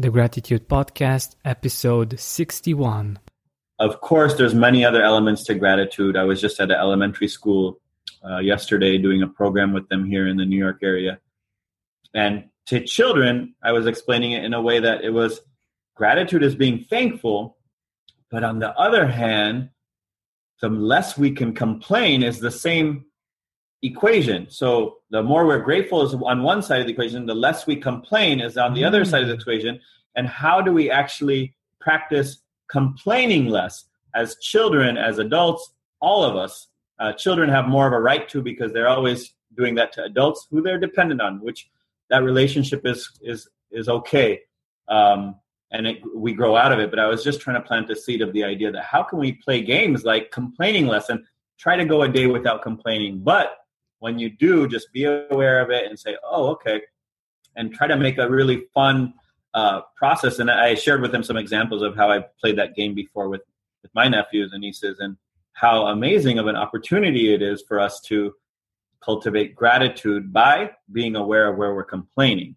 The Gratitude Podcast, episode 61. Of course, there's many other elements to gratitude. I was just at an elementary school uh, yesterday doing a program with them here in the New York area. And to children, I was explaining it in a way that it was gratitude is being thankful, but on the other hand, the less we can complain is the same equation. So the more we're grateful is on one side of the equation, the less we complain is on the mm. other side of the mm. equation. And how do we actually practice complaining less as children, as adults, all of us? Uh, children have more of a right to because they're always doing that to adults who they're dependent on, which that relationship is is is okay. Um, and it, we grow out of it. But I was just trying to plant the seed of the idea that how can we play games like complaining less and try to go a day without complaining, but when you do, just be aware of it and say, oh, okay, and try to make a really fun uh, process. And I shared with him some examples of how I played that game before with, with my nephews and nieces and how amazing of an opportunity it is for us to cultivate gratitude by being aware of where we're complaining.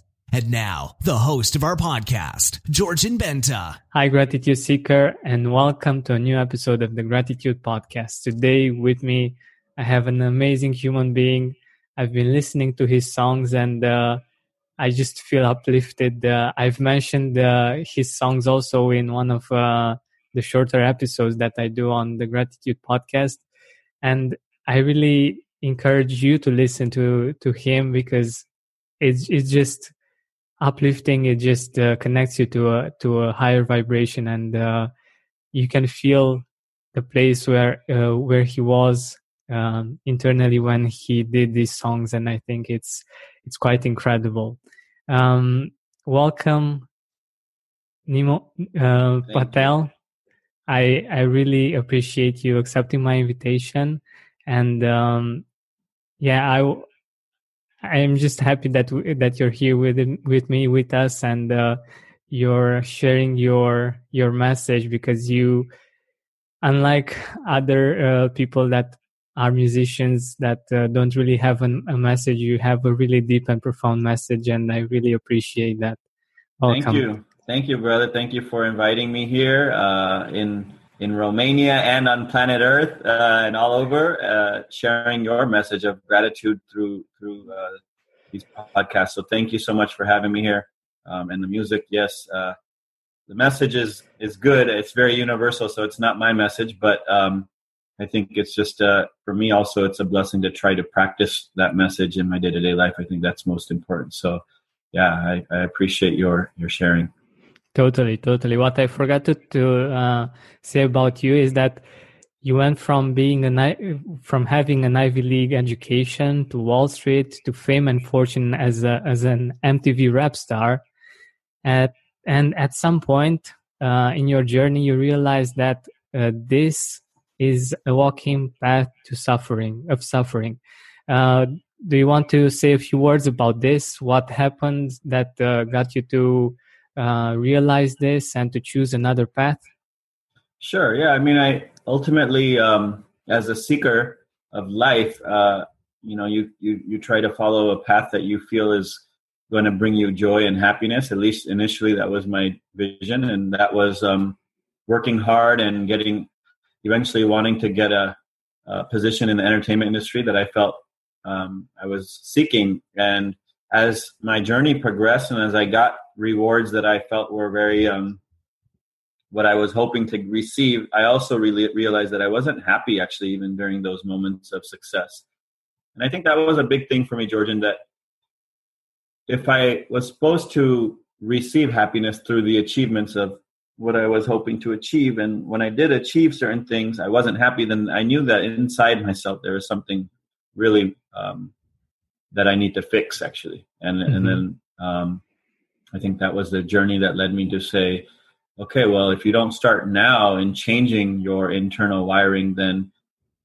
And now, the host of our podcast, Georgian Benta. Hi, Gratitude Seeker, and welcome to a new episode of the Gratitude Podcast. Today, with me, I have an amazing human being. I've been listening to his songs and uh, I just feel uplifted. Uh, I've mentioned uh, his songs also in one of uh, the shorter episodes that I do on the Gratitude Podcast. And I really encourage you to listen to, to him because it's, it's just uplifting. It just uh, connects you to a to a higher vibration and uh, you can feel the place where uh, where he was um, internally when he did these songs and i think it's it's quite incredible. Um, welcome nimo uh, patel you. i i really appreciate you accepting my invitation. And um, yeah i I'm just happy that that you're here with with me with us and uh, you're sharing your your message because you unlike other uh, people that are musicians that uh, don't really have an, a message you have a really deep and profound message and i really appreciate that. Welcome. thank you. Thank you brother. Thank you for inviting me here uh, in in Romania and on planet Earth uh, and all over, uh, sharing your message of gratitude through through uh, these podcasts. So thank you so much for having me here. Um, and the music, yes, uh, the message is is good. It's very universal, so it's not my message, but um, I think it's just uh, for me also. It's a blessing to try to practice that message in my day to day life. I think that's most important. So, yeah, I, I appreciate your your sharing. Totally, totally. What I forgot to, to uh, say about you is that you went from being a from having an Ivy League education to Wall Street to fame and fortune as a, as an MTV rap star. At, and at some point uh, in your journey, you realized that uh, this is a walking path to suffering of suffering. Uh, do you want to say a few words about this? What happened that uh, got you to uh, realize this and to choose another path? Sure. Yeah. I mean, I ultimately, um, as a seeker of life, uh, you know, you, you you try to follow a path that you feel is going to bring you joy and happiness. At least initially, that was my vision, and that was um, working hard and getting, eventually wanting to get a, a position in the entertainment industry that I felt um, I was seeking. And as my journey progressed, and as I got rewards that I felt were very um, what I was hoping to receive, I also really realized that I wasn't happy actually even during those moments of success. And I think that was a big thing for me, Georgian, that if I was supposed to receive happiness through the achievements of what I was hoping to achieve, and when I did achieve certain things, I wasn't happy, then I knew that inside myself there was something really um, that I need to fix actually. And, mm-hmm. and then um, I think that was the journey that led me to say, okay, well, if you don't start now in changing your internal wiring, then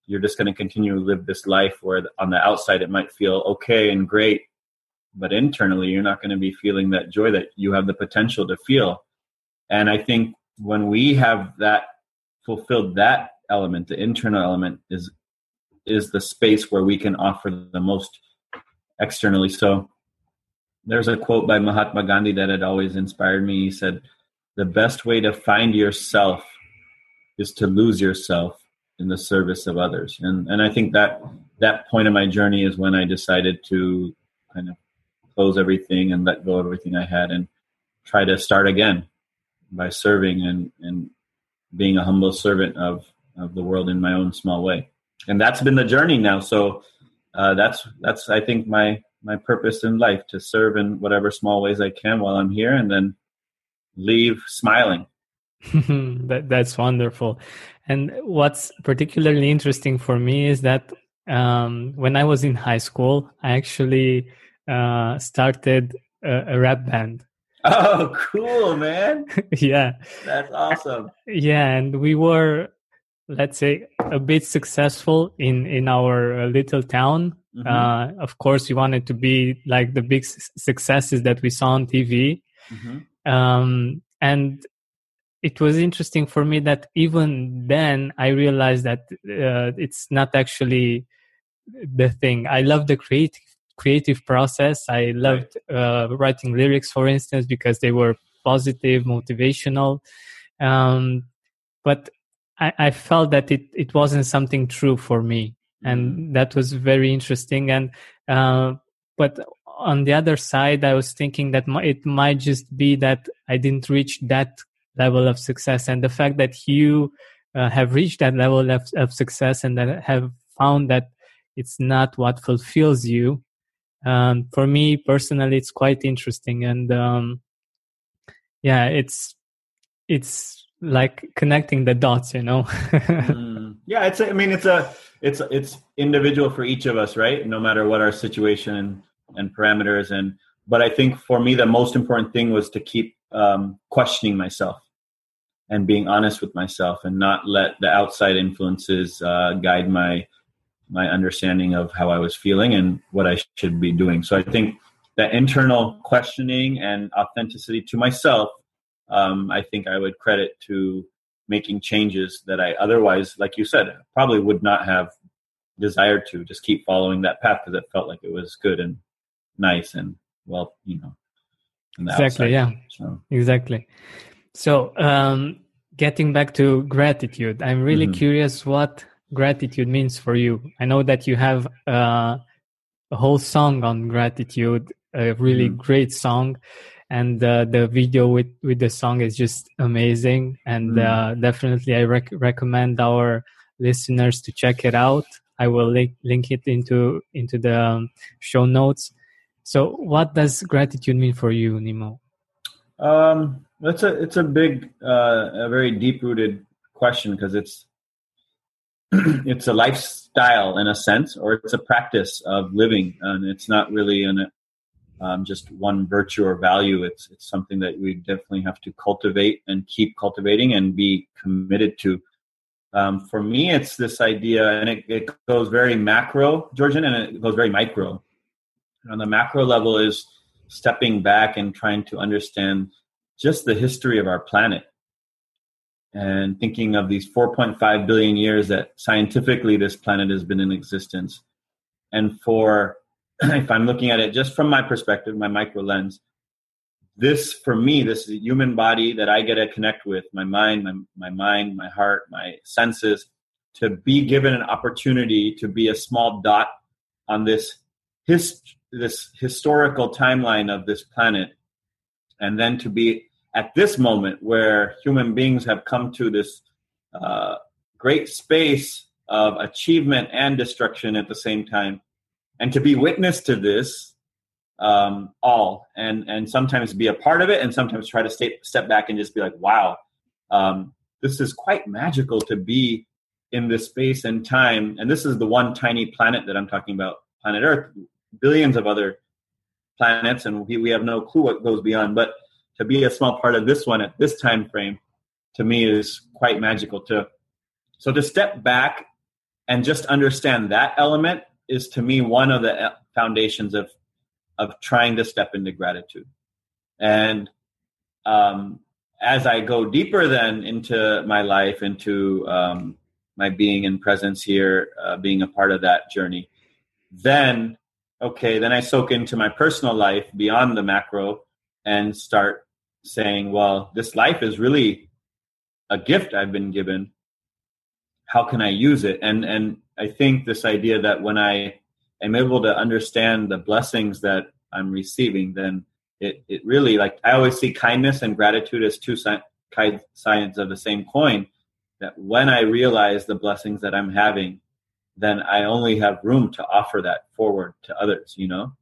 you're just going to continue to live this life where on the outside it might feel okay and great but internally you're not going to be feeling that joy that you have the potential to feel and i think when we have that fulfilled that element the internal element is is the space where we can offer the most externally. So there's a quote by mahatma gandhi that had always inspired me. He said the best way to find yourself is to lose yourself in the service of others. And and i think that that point of my journey is when i decided to kind of close everything and let go of everything i had and try to start again by serving and and being a humble servant of of the world in my own small way. And that's been the journey now. So uh, that's that's i think my my purpose in life to serve in whatever small ways i can while i'm here and then leave smiling that, that's wonderful and what's particularly interesting for me is that um, when i was in high school i actually uh, started a, a rap band Oh, cool, man. yeah. That's awesome. Yeah, and we were let's say a bit successful in in our uh, little town. Mm-hmm. Uh, of course, we wanted to be like the big successes that we saw on TV. Mm-hmm. Um, and it was interesting for me that even then I realized that uh, it's not actually the thing. I love the creative creative process. I loved uh, writing lyrics, for instance, because they were positive, motivational. Um, but I, I, felt that it, it wasn't something true for me. And mm-hmm. that was very interesting. And, uh, but on the other side, I was thinking that it might just be that I didn't reach that level of success. And the fact that you uh, have reached that level of, of success and that have found that it's not what fulfills you um, for me personally it's quite interesting and um, yeah it's it's like connecting the dots you know mm. yeah it's a, i mean it's a it's it's individual for each of us right no matter what our situation and, parameters and but i think for me the most important thing was to keep um, questioning myself and being honest with myself and not let the outside influences uh, guide my my understanding of how I was feeling and what I should be doing. So I think that internal questioning and authenticity to myself, um, I think I would credit to making changes that I otherwise, like you said, probably would not have desired to just keep following that path because it felt like it was good and nice and well, you know. Exactly. Outside. Yeah. So. Exactly. So, um, getting back to gratitude, I'm really mm-hmm. curious what gratitude means for you. I know that you have uh, a whole song on gratitude, a really mm. great song, and uh, the video with with the song is just amazing. And mm. uh, definitely, I rec- recommend our listeners to check it out. I will link link it into into the um, show notes. So, what does gratitude mean for you, Nimo? Um, it's a it's a big, uh, a very deep rooted question because it's it's a lifestyle in a sense, or it's a practice of living, and it's not really an um, just one virtue or value. It's it's something that we definitely have to cultivate and keep cultivating and be committed to. Um, for me, it's this idea, and it, it goes very macro, Georgian, and it goes very micro. And on the macro level, is stepping back and trying to understand just the history of our planet and thinking of these 4.5 billion years that scientifically this planet has been in existence. And for, if I'm looking at it just from my perspective, my micro lens, this for me, this human body that I get to connect with, my mind, my, my mind, my heart, my senses, to be given an opportunity to be a small dot on this his, this historical timeline of this planet, and then to be at this moment where human beings have come to this uh, great space of achievement and destruction at the same time and to be witness to this um, all and and sometimes be a part of it and sometimes try to stay, step back and just be like wow um, this is quite magical to be in this space and time and this is the one tiny planet that i'm talking about planet earth billions of other planets and we, we have no clue what goes beyond but to be a small part of this one at this time frame to me is quite magical too. So to step back and just understand that element is to me one of the foundations of of trying to step into gratitude and um, as i go deeper then into my life into um, my being and presence here uh, being a part of that journey then okay then i soak into my personal life beyond the macro and start saying well this life is really a gift i've been given how can I use it? And and I think this idea that when I am able to understand the blessings that I'm receiving, then it it really like I always see kindness and gratitude as two si- sides of the same coin. That when I realize the blessings that I'm having, then I only have room to offer that forward to others. You know,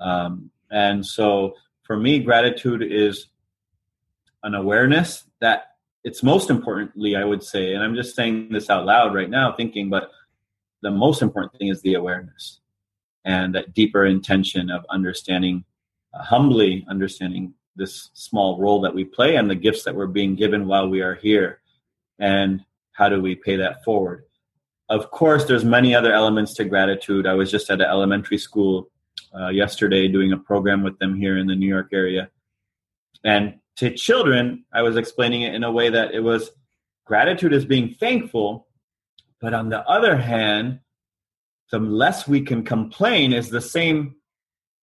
um, and so for me, gratitude is an awareness that it's most importantly, I would say, and I'm just saying this out loud right now, thinking, but the most important thing is the awareness and that deeper intention of understanding, uh, humbly understanding this small role that we play and the gifts that we're being given while we are here. And how do we pay that forward? Of course, there's many other elements to gratitude. I was just at an elementary school uh, yesterday doing a program with them here in the New York area. And to children, I was explaining it in a way that it was gratitude is being thankful, but on the other hand, the less we can complain is the same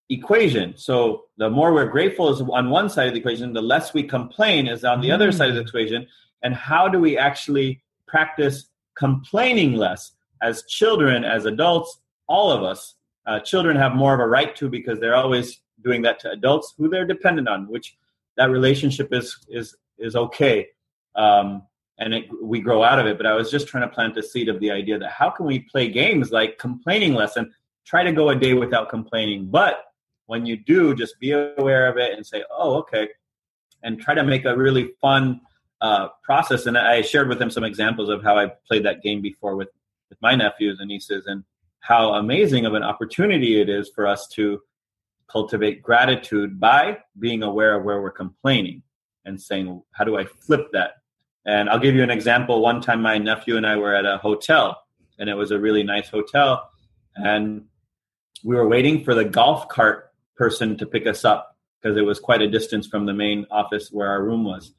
equation. So the more we're grateful is on one side of the equation, the less we complain is on the mm. other side of the equation. And how do we actually practice complaining less as children, as adults, all of us? Uh, children have more of a right to because they're always doing that to adults who they're dependent on, which that relationship is is is okay um, and it, we grow out of it but i was just trying to plant the seed of the idea that how can we play games like complaining less and try to go a day without complaining but when you do just be aware of it and say oh okay and try to make a really fun uh, process and i shared with them some examples of how i played that game before with with my nephews and nieces and how amazing of an opportunity it is for us to cultivate gratitude by being aware of where we're complaining and saying, how do I flip that? And I'll give you an example. One time, my nephew and I were at a hotel, and it was a really nice hotel. And we were waiting for the golf cart person to pick us up because it was quite a distance from the main office where our room was.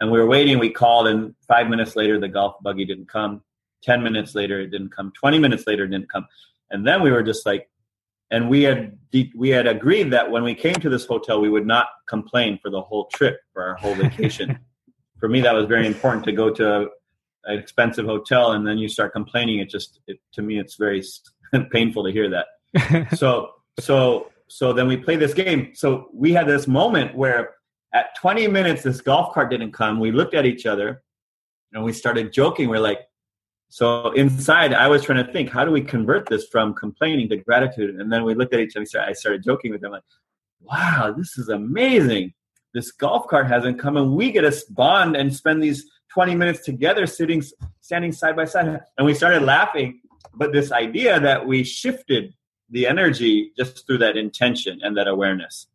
And we were waiting, we called, and five minutes later, the golf buggy didn't come. 10 minutes later, it didn't come. 20 minutes later, it didn't come. And then we were just like, and we had we had agreed that when we came to this hotel we would not complain for the whole trip for our whole vacation for me that was very important to go to an expensive hotel and then you start complaining it just it, to me it's very painful to hear that so so so then we play this game so we had this moment where at 20 minutes this golf cart didn't come we looked at each other and we started joking we're like so inside, I was trying to think, how do we convert this from complaining to gratitude? And then we looked at each other. I started joking with them, like, "Wow, this is amazing! This golf cart hasn't come, and we get to bond and spend these 20 minutes together, sitting, standing side by side." And we started laughing. But this idea that we shifted the energy just through that intention and that awareness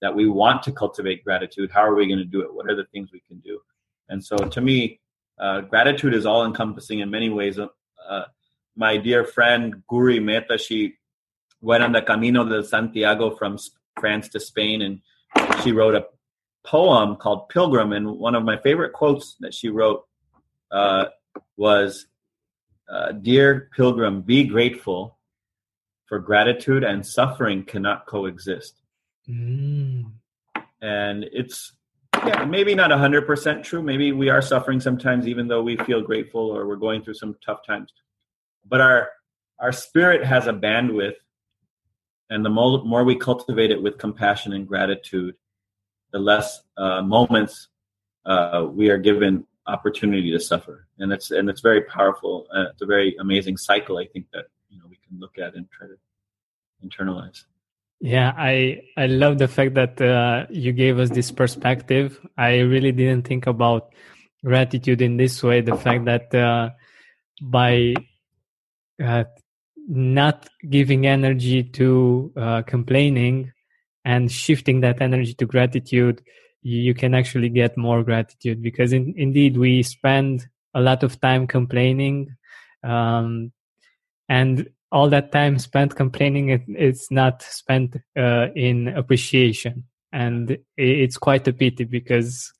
that we want to cultivate gratitude. How are we going to do it? What are the things we can do? And so, to me, uh, gratitude is all encompassing in many ways. Uh, my dear friend Guri Mehta, she went on the Camino de Santiago from France to Spain, and she wrote a poem called Pilgrim. And one of my favorite quotes that she wrote uh, was, uh, "Dear Pilgrim, be grateful, for gratitude and suffering cannot coexist." Mm. And it's yeah, maybe not 100% true. Maybe we are suffering sometimes, even though we feel grateful or we're going through some tough times. But our our spirit has a bandwidth, and the more, more we cultivate it with compassion and gratitude, the less uh, moments uh, we are given opportunity to suffer, and it's and it's very powerful. Uh, it's a very amazing cycle. I think that you know we can look at and try to internalize. Yeah, I I love the fact that uh, you gave us this perspective. I really didn't think about gratitude in this way. The fact that uh, by uh, not giving energy to uh, complaining and shifting that energy to gratitude, you can actually get more gratitude because in, indeed we spend a lot of time complaining. Um, and all that time spent complaining it, it's not spent uh, in appreciation and it's quite a pity because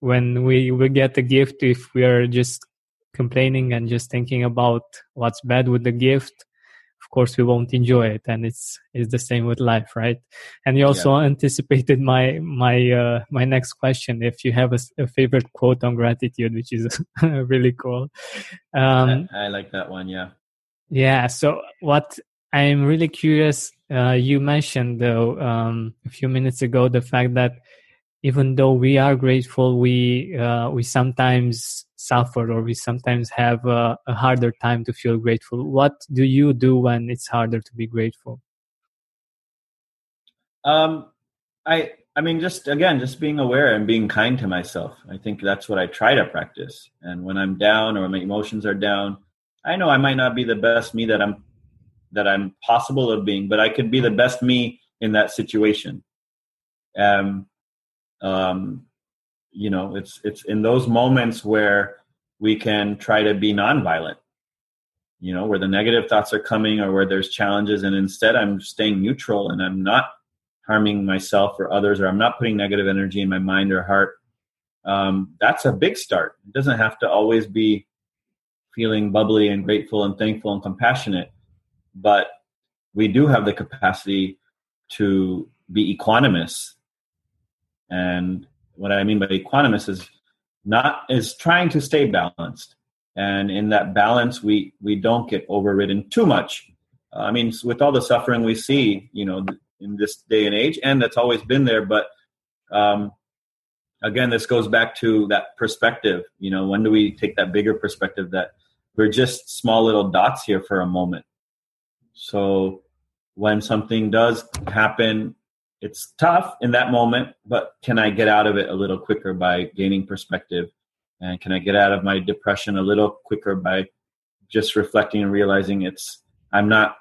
when we we get a gift if we are just complaining and just thinking about what's bad with the gift course we won't enjoy it and it's it's the same with life right? And you also yeah. anticipated my my uh, my next question if you have a, a, favorite quote on gratitude which is really cool. Um, I, I, like that one yeah. Yeah so what i'm really curious uh, you mentioned though um, a few minutes ago the fact that even though we are grateful we uh, we sometimes suffer or we sometimes have a, a, harder time to feel grateful. What do you do when it's harder to be grateful? Um i i mean just again just being aware and being kind to myself. I think that's what i try to practice. And when i'm down or my emotions are down i know i might not be the best me that i'm that i'm possible of being but i could be the best me in that situation. Um um, you know it's it's in those moments where we can try to be nonviolent you know where the negative thoughts are coming or where there's challenges and instead i'm staying neutral and i'm not harming myself or others or i'm not putting negative energy in my mind or heart um, that's a big start. It doesn't have to always be feeling bubbly and grateful and thankful and compassionate but we do have the capacity to be equanimous and what I mean by equanimous is not is trying to stay balanced. And in that balance, we we don't get overridden too much. Uh, I mean, with all the suffering we see, you know, in this day and age, and that's always been there. But um, again, this goes back to that perspective. You know, when do we take that bigger perspective that we're just small little dots here for a moment? So when something does happen it's tough in that moment, but can I get out of it a little quicker by gaining perspective? And can I get out of my depression a little quicker by just reflecting and realizing it's I'm not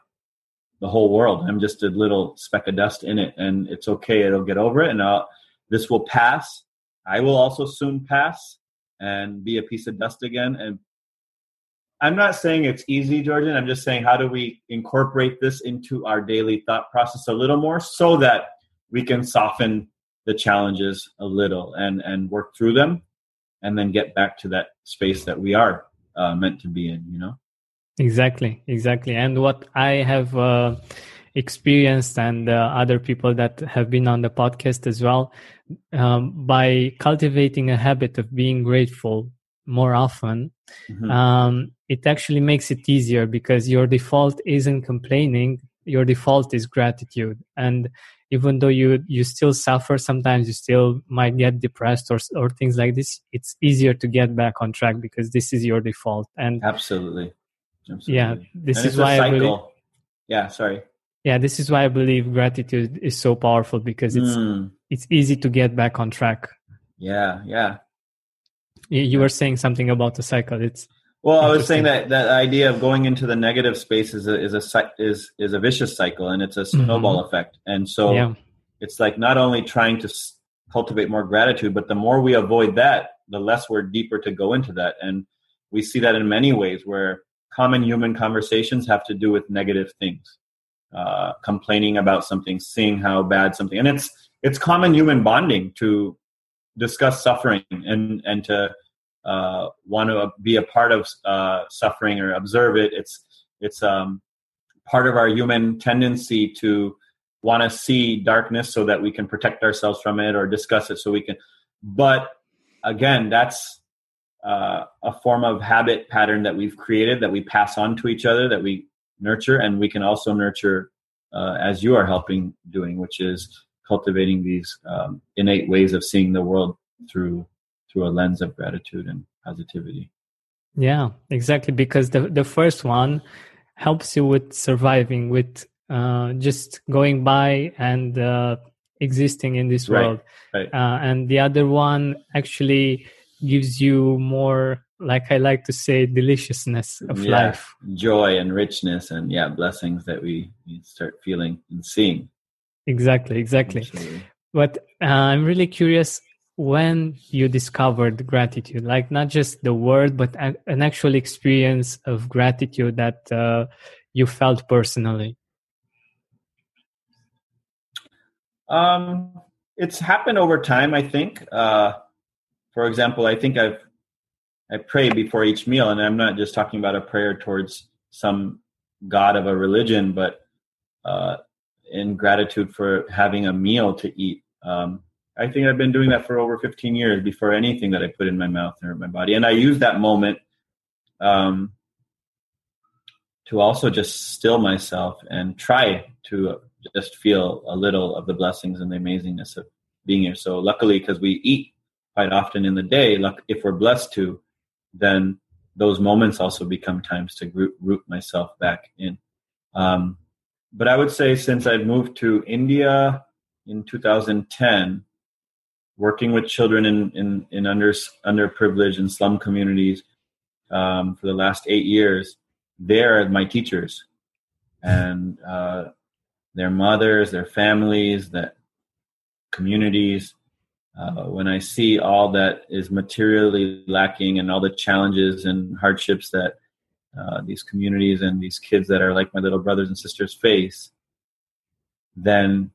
the whole world. I'm just a little speck of dust in it, and it's okay. It'll get over it, and I'll, this will pass. I will also soon pass and be a piece of dust again. And I'm not saying it's easy, Georgian. I'm just saying how do we incorporate this into our daily thought process a little more so that we can soften the challenges a little and and work through them and then get back to that space that we are uh, meant to be in you know? Exactly exactly. And what i have uh, experienced and uh, other people that have been on the podcast as well um, by cultivating a habit of being grateful more often mm-hmm. um, it actually makes it easier because your default isn't complaining your default is gratitude. And even though you you still suffer sometimes you still might get depressed or or things like this it's easier to get back on track because this is your default. And absolutely, absolutely. yeah this and is why I believe, yeah sorry. Yeah this is why i believe gratitude is so powerful because it's mm. it's easy to get back on track. Yeah yeah. You, you were saying something about the cycle. It's well, I was saying that that idea of going into the negative space is a is a is is a vicious cycle, and it's a snowball mm-hmm. effect. And so, yeah. it's like not only trying to cultivate more gratitude, but the more we avoid that, the less we're deeper to go into that. And we see that in many ways, where common human conversations have to do with negative things, uh, complaining about something, seeing how bad something, and it's it's common human bonding to discuss suffering and and to uh, want to be a part of uh, suffering or observe it. It's it's um, part of our human tendency to want to see darkness so that we can protect ourselves from it or discuss it so we can. But again, that's uh, a form of habit pattern that we've created that we pass on to each other that we nurture, and we can also nurture uh, as you are helping doing, which is cultivating these um, innate ways of seeing the world through through a lens of gratitude and positivity. Yeah, exactly. Because the the first one helps you with surviving, with uh, just going by and uh, existing in this right, world. Right. Uh, and the other one actually gives you more, like I like to say, deliciousness of yeah, life, joy and richness, and yeah, blessings that we, we start feeling and seeing. Exactly, exactly. Absolutely. But uh, I'm really curious when you discovered gratitude like not just the word but an actual experience of gratitude that uh, you felt personally? Um, it's happened over time. I think. Uh, for example, I think I've I pray before each meal, and I'm not just talking about a prayer towards some god of a religion, but uh, in gratitude for having a meal to eat. Um, I think I've been doing that for over 15 years before anything that I put in my mouth or my body, and I use that moment um, to also just still myself and try to just feel a little of the blessings and the amazingness of being here. So luckily, because we eat quite often in the day, if we're blessed to, then those moments also become times to root, root myself back in. Um, but I would say since I've moved to India in 2010, working with children in, in, in under, underprivileged and slum communities um, for the last eight years, they're my teachers. And uh, their mothers, their families, that communities. Uh, when I see all that is materially lacking and all the challenges and hardships that uh, these communities and these kids that are like my little brothers and sisters face, then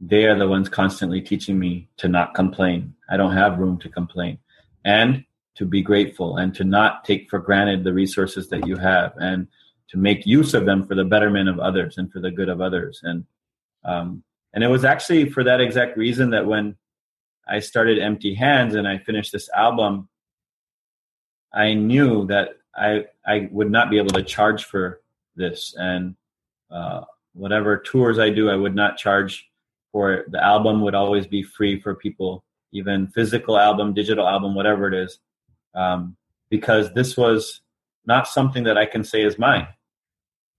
they are the ones constantly teaching me to not complain. I don't have room to complain and to be grateful and to not take for granted the resources that you have and to make use of them for the betterment of others and for the good of others. And um, and it was actually for that exact reason that when I started Empty Hands and I finished this album, I knew that I I would not be able to charge for this, and uh, whatever tours I do, I would not charge for it. The album would always be free for people, even physical album, digital album, whatever it is, um, because this was not something that I can say is mine.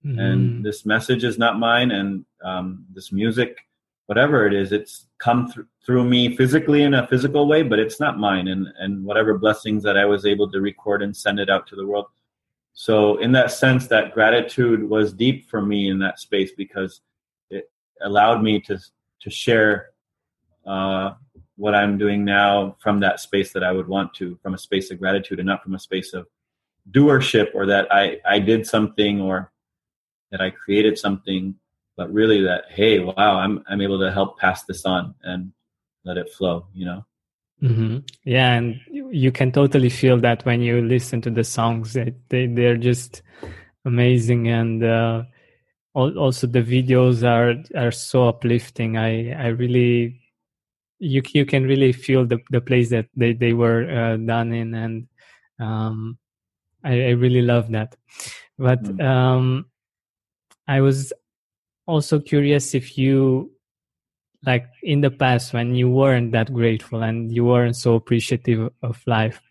Mm-hmm. And this message is not mine, and um, this music, whatever it is, it's come th- through me physically in a physical way, but it's not mine. And and whatever blessings that I was able to record and send it out to the world. So in that sense, that gratitude was deep for me in that space because it allowed me to to share uh, what I'm doing now from that space that I would want to, from a space of gratitude and not from a space of doership or that I, I did something or that I created something, but really that, hey, wow, I'm, I'm able to help pass this on and let it flow, you know? Mm-hmm. Yeah. And you can totally feel that when you listen to the songs, they, they, they're just amazing. And, uh, also the videos are, are so uplifting. I, I really, you, you can really feel the, the place that they, they were uh, done in. And, um, I, I really love that. But, mm-hmm. um, I was also curious if you, like in the past, when you weren't that grateful and you weren't so appreciative of life,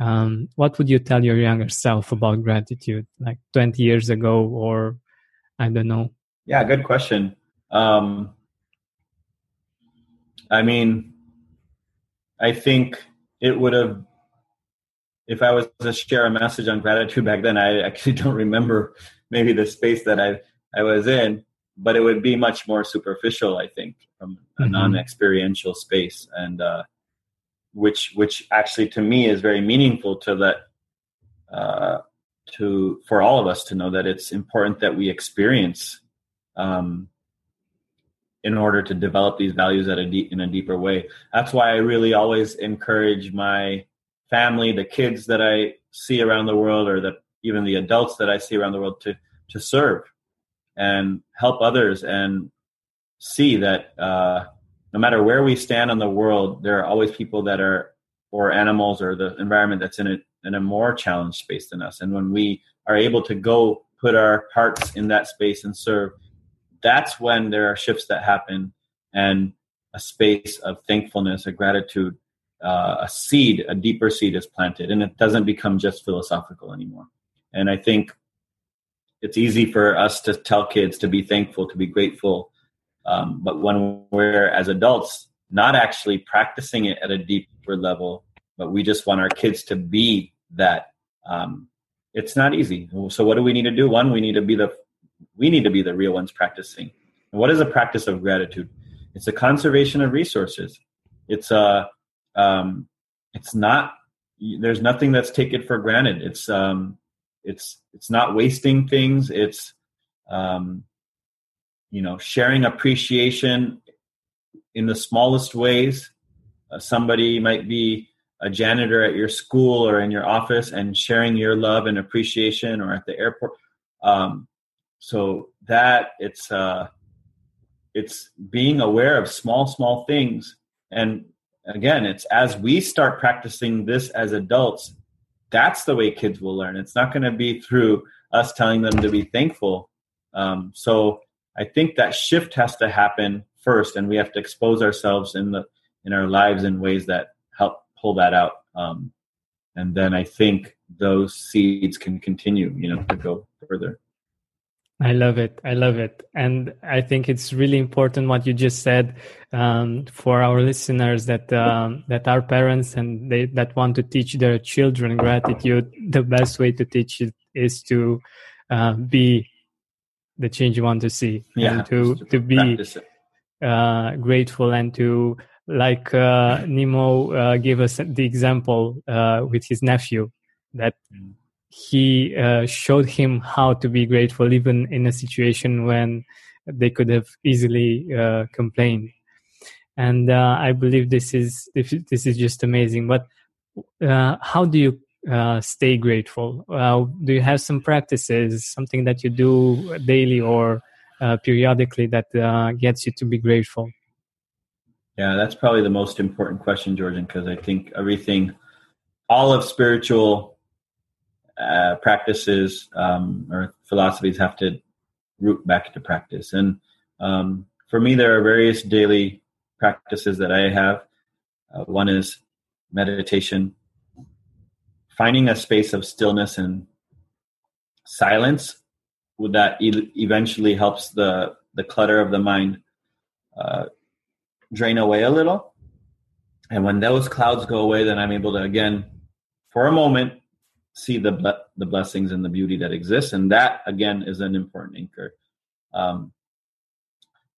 um, what would you tell your younger self about gratitude, like 20 years ago, or I don't know? Yeah, good question. Um, I mean, I think it would have, if I was to share a message on gratitude back then, I actually don't remember maybe the space that I I was in, but it would be much more superficial, I think, from a mm-hmm. non-experiential space, and uh, which which actually to me is very meaningful to that uh, to for all of us to know that it's important that we experience um, in order to develop these values at a deep, in a deeper way. That's why I really always encourage my family, the kids that I see around the world, or the even the adults that I see around the world to to serve and help others and see that uh, no matter where we stand in the world, there are always people that are, or animals or the environment that's in a, in a more challenged space than us. And when we are able to go put our hearts in that space and serve, that's when there are shifts that happen and a space of thankfulness, a gratitude, uh, a seed, a deeper seed is planted, and it doesn't become just philosophical anymore. And I think it's easy for us to tell kids to be thankful, to be grateful. Um, but when we're as adults not actually practicing it at a deeper level, but we just want our kids to be that, um, it's not easy. So what do we need to do? One, we need to be the we need to be the real ones practicing. And what is a practice of gratitude? It's a conservation of resources. It's a um, it's not there's nothing that's taken for granted. It's um, it's it's not wasting things it's um, you know, sharing appreciation in the smallest ways. Uh, somebody might be a janitor at your school or in your office and sharing your love and appreciation or at the airport. Um, so that it's uh, it's being aware of small small things. And again it's as we start practicing this as adults that's the way kids will learn. It's not going to be through us telling them to be thankful. Um, so i think that shift has to happen first and we have to expose ourselves in the in our lives in ways that pull that out um, and then i think those seeds can continue you know to go further I love it. I love it. And I think it's really important what you just said um, for our listeners that um, that are parents and they that want to teach their children gratitude. The best way to teach it is to uh, be the change you want to see yeah, and to to, to be uh, grateful and to like uh, Nimo uh, gave us the example uh, with his nephew that he uh, showed him how to be grateful even in a situation when they could have easily uh, complained. And uh, i believe this is this is just amazing. But how do you stay grateful? Do you have some practices something that you do daily or periodically that gets you to be grateful yeah that's probably the most important question georgian because i think everything all of spiritual uh, practices um, or philosophies have to root back to practice. And um, for me, there are various daily practices that I have. Uh, one is meditation, finding a space of stillness and silence. That eventually helps the the clutter of the mind uh, drain away a little? And when those clouds go away, then I'm able to again, for a moment, see the the blessings and the beauty that exists, and that again is an important anchor. Um,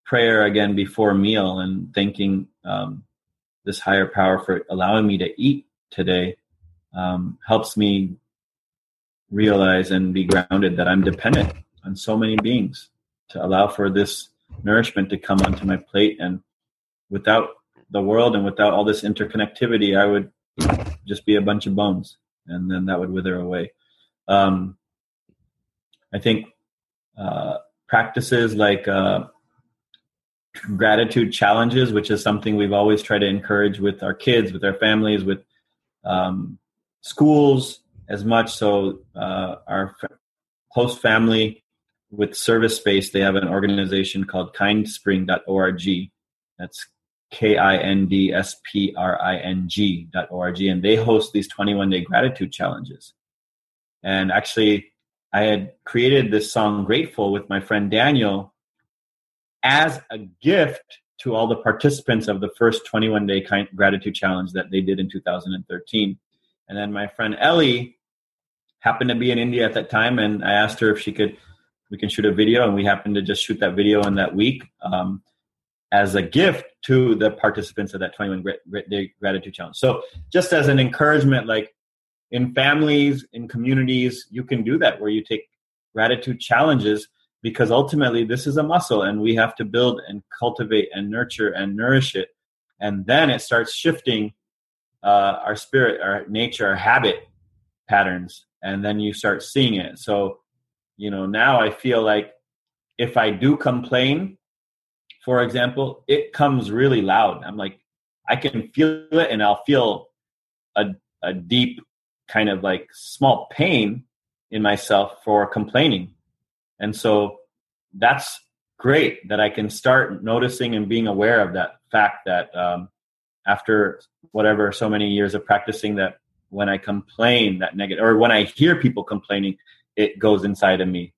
prayer again before meal and thanking um, this higher power for allowing me to eat today um, helps me realize and be grounded that I'm dependent on so many beings to allow for this nourishment to come onto my plate and without the world and without all this interconnectivity i would just be a bunch of bones and then that would wither away. Um, I think uh, practices like uh, gratitude challenges, which is something we've always tried to encourage with our kids, with our families, with um, schools as much. So uh, our host family with service space, they have an organization called kindspring.org. That's K-I-N-D-S-P-R-I-N-G dot org, and they host these 21 day gratitude challenges. And actually, I had created this song "Grateful" with my friend Daniel as a gift to all the participants of the first 21 day gratitude challenge that they did in 2013. And then my friend Ellie happened to be in India at that time, and I asked her if she could we can shoot a video, and we happened to just shoot that video in that week. Um, as a gift to the participants of that 21 day gratitude challenge. So just as an encouragement, like in families, in communities, you can do that where you take gratitude challenges because ultimately this is a muscle and we have to build and cultivate and nurture and nourish it. And then it starts shifting uh, our spirit, our nature, our habit patterns. And then you start seeing it. So, you know, now I feel like if I do complain for example, it comes really loud. I'm like, I can feel it and I'll feel a, a deep kind of like small pain in myself for complaining. And so that's great that I can start noticing and being aware of that fact that um, after whatever so many years of practicing that when I complain that negative or when I hear people complaining, it goes inside of me.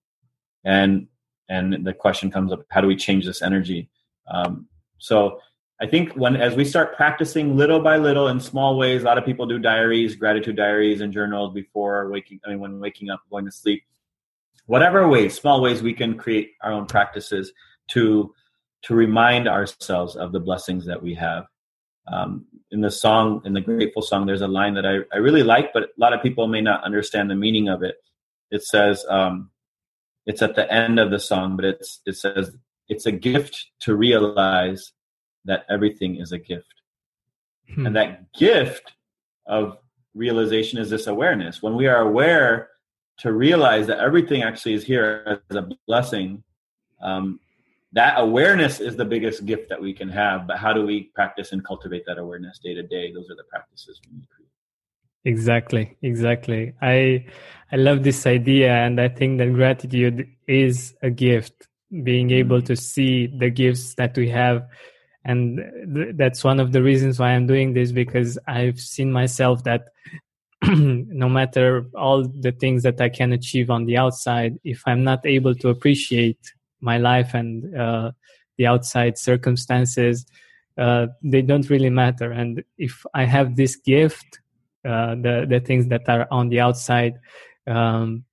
And and the question comes up, how do we change this energy? Um, so I think when as we start practicing little by little in small ways, a lot of people do diaries, gratitude diaries, and journals before waking. I mean, when waking up, going to sleep, whatever ways, small ways, we can create our own practices to to remind ourselves of the blessings that we have. Um, in the song, in the grateful song, there's a line that I, I really like, but a lot of people may not understand the meaning of it. It says, um, it's at the end of the song, but it's it says it's a gift to realize that everything is a gift. Hmm. And that gift of realization is this awareness. When we are aware to realize that everything actually is here as a blessing, um, that awareness is the biggest gift that we can have. But how do we practice and cultivate that awareness day to day? Those are the practices we need. Exactly, exactly. I I love this idea, and I think that gratitude is a gift. Being able mm-hmm. to see the gifts that we have, and th- that's one of the reasons why I'm doing this because I've seen myself that no matter all the things that I can achieve on the outside, if I'm not able to appreciate my life and uh, the outside circumstances, uh, they don't really matter. And if I have this gift uh, the the things that are on the outside um,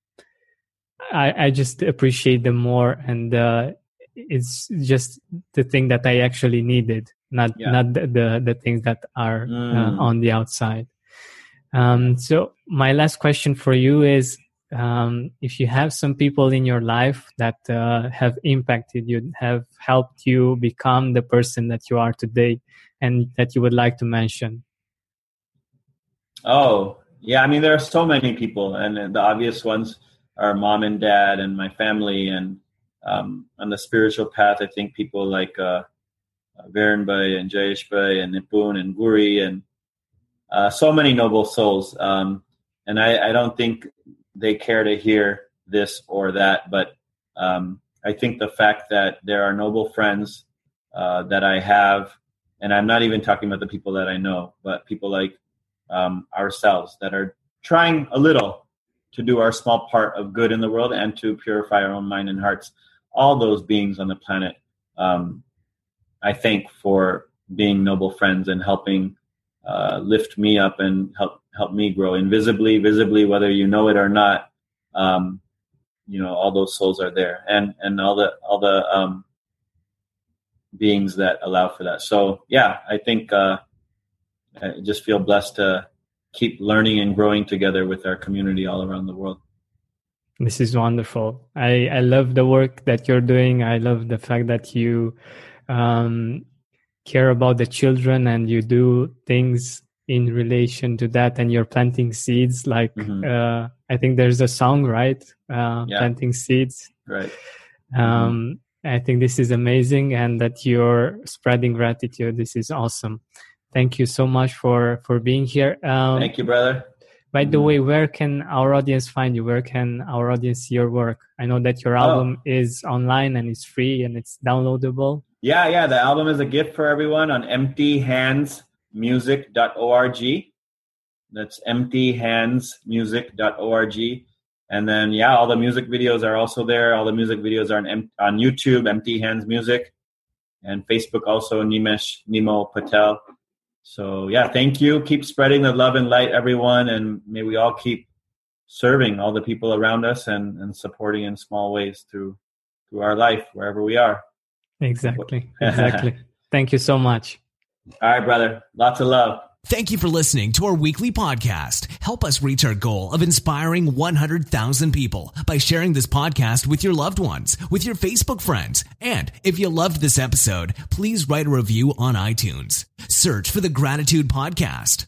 I, I just appreciate them more and uh, it's just the thing that I actually needed not yeah. not the, the, the things that are uh, mm. uh, on the outside um, so my last question for you is um, if you have some people in your life that uh, have impacted you have helped you become the person that you are today and that you would like to mention Oh, yeah. I mean, there are so many people, and the obvious ones are mom and dad and my family. And um, on the spiritual path, I think people like uh, and Jayeshbai and Nipun and Guri and uh, so many noble souls. Um, and I, I, don't think they care to hear this or that, but um, I think the fact that there are noble friends uh, that I have, and I'm not even talking about the people that I know, but people like um, ourselves that are trying a little to do our small part of good in the world and to purify our own mind and hearts. All those beings on the planet, um, I thank for being noble friends and helping uh, lift me up and help help me grow invisibly, visibly, whether you know it or not. Um, you know, all those souls are there, and and all the all the um, beings that allow for that. So yeah, I think uh, I just feel blessed to keep learning and growing together with our community all around the world. This is wonderful. I, I love the work that you're doing. I love the fact that you um, care about the children and you do things in relation to that and you're planting seeds like mm-hmm. uh, i think there's a song right uh, yeah. planting seeds right um, mm-hmm. i think this is amazing and that you're spreading gratitude this is awesome Thank you so much for for being here. Um, Thank you, brother. By the mm-hmm. way, where can our audience find you? Where can our audience see your work? I know that your album oh. is online and it's free and it's downloadable. Yeah, yeah. The album is a gift for everyone on emptyhandsmusic.org. That's emptyhandsmusic.org. And then, yeah, all the music videos are also there. All the music videos are on, on YouTube, Empty Hands Music, and Facebook also, Nimesh Nimo Patel. So yeah, thank you. Keep spreading the love and light, everyone, and may we all keep serving all the people around us and, and supporting in small ways through through our life wherever we are. Exactly. Exactly. thank you so much. All right, brother. Lots of love. Thank you for listening to our weekly podcast. Help us reach our goal of inspiring 100,000 people by sharing this podcast with your loved ones, with your Facebook friends. And if you loved this episode, please write a review on iTunes. Search for the Gratitude Podcast.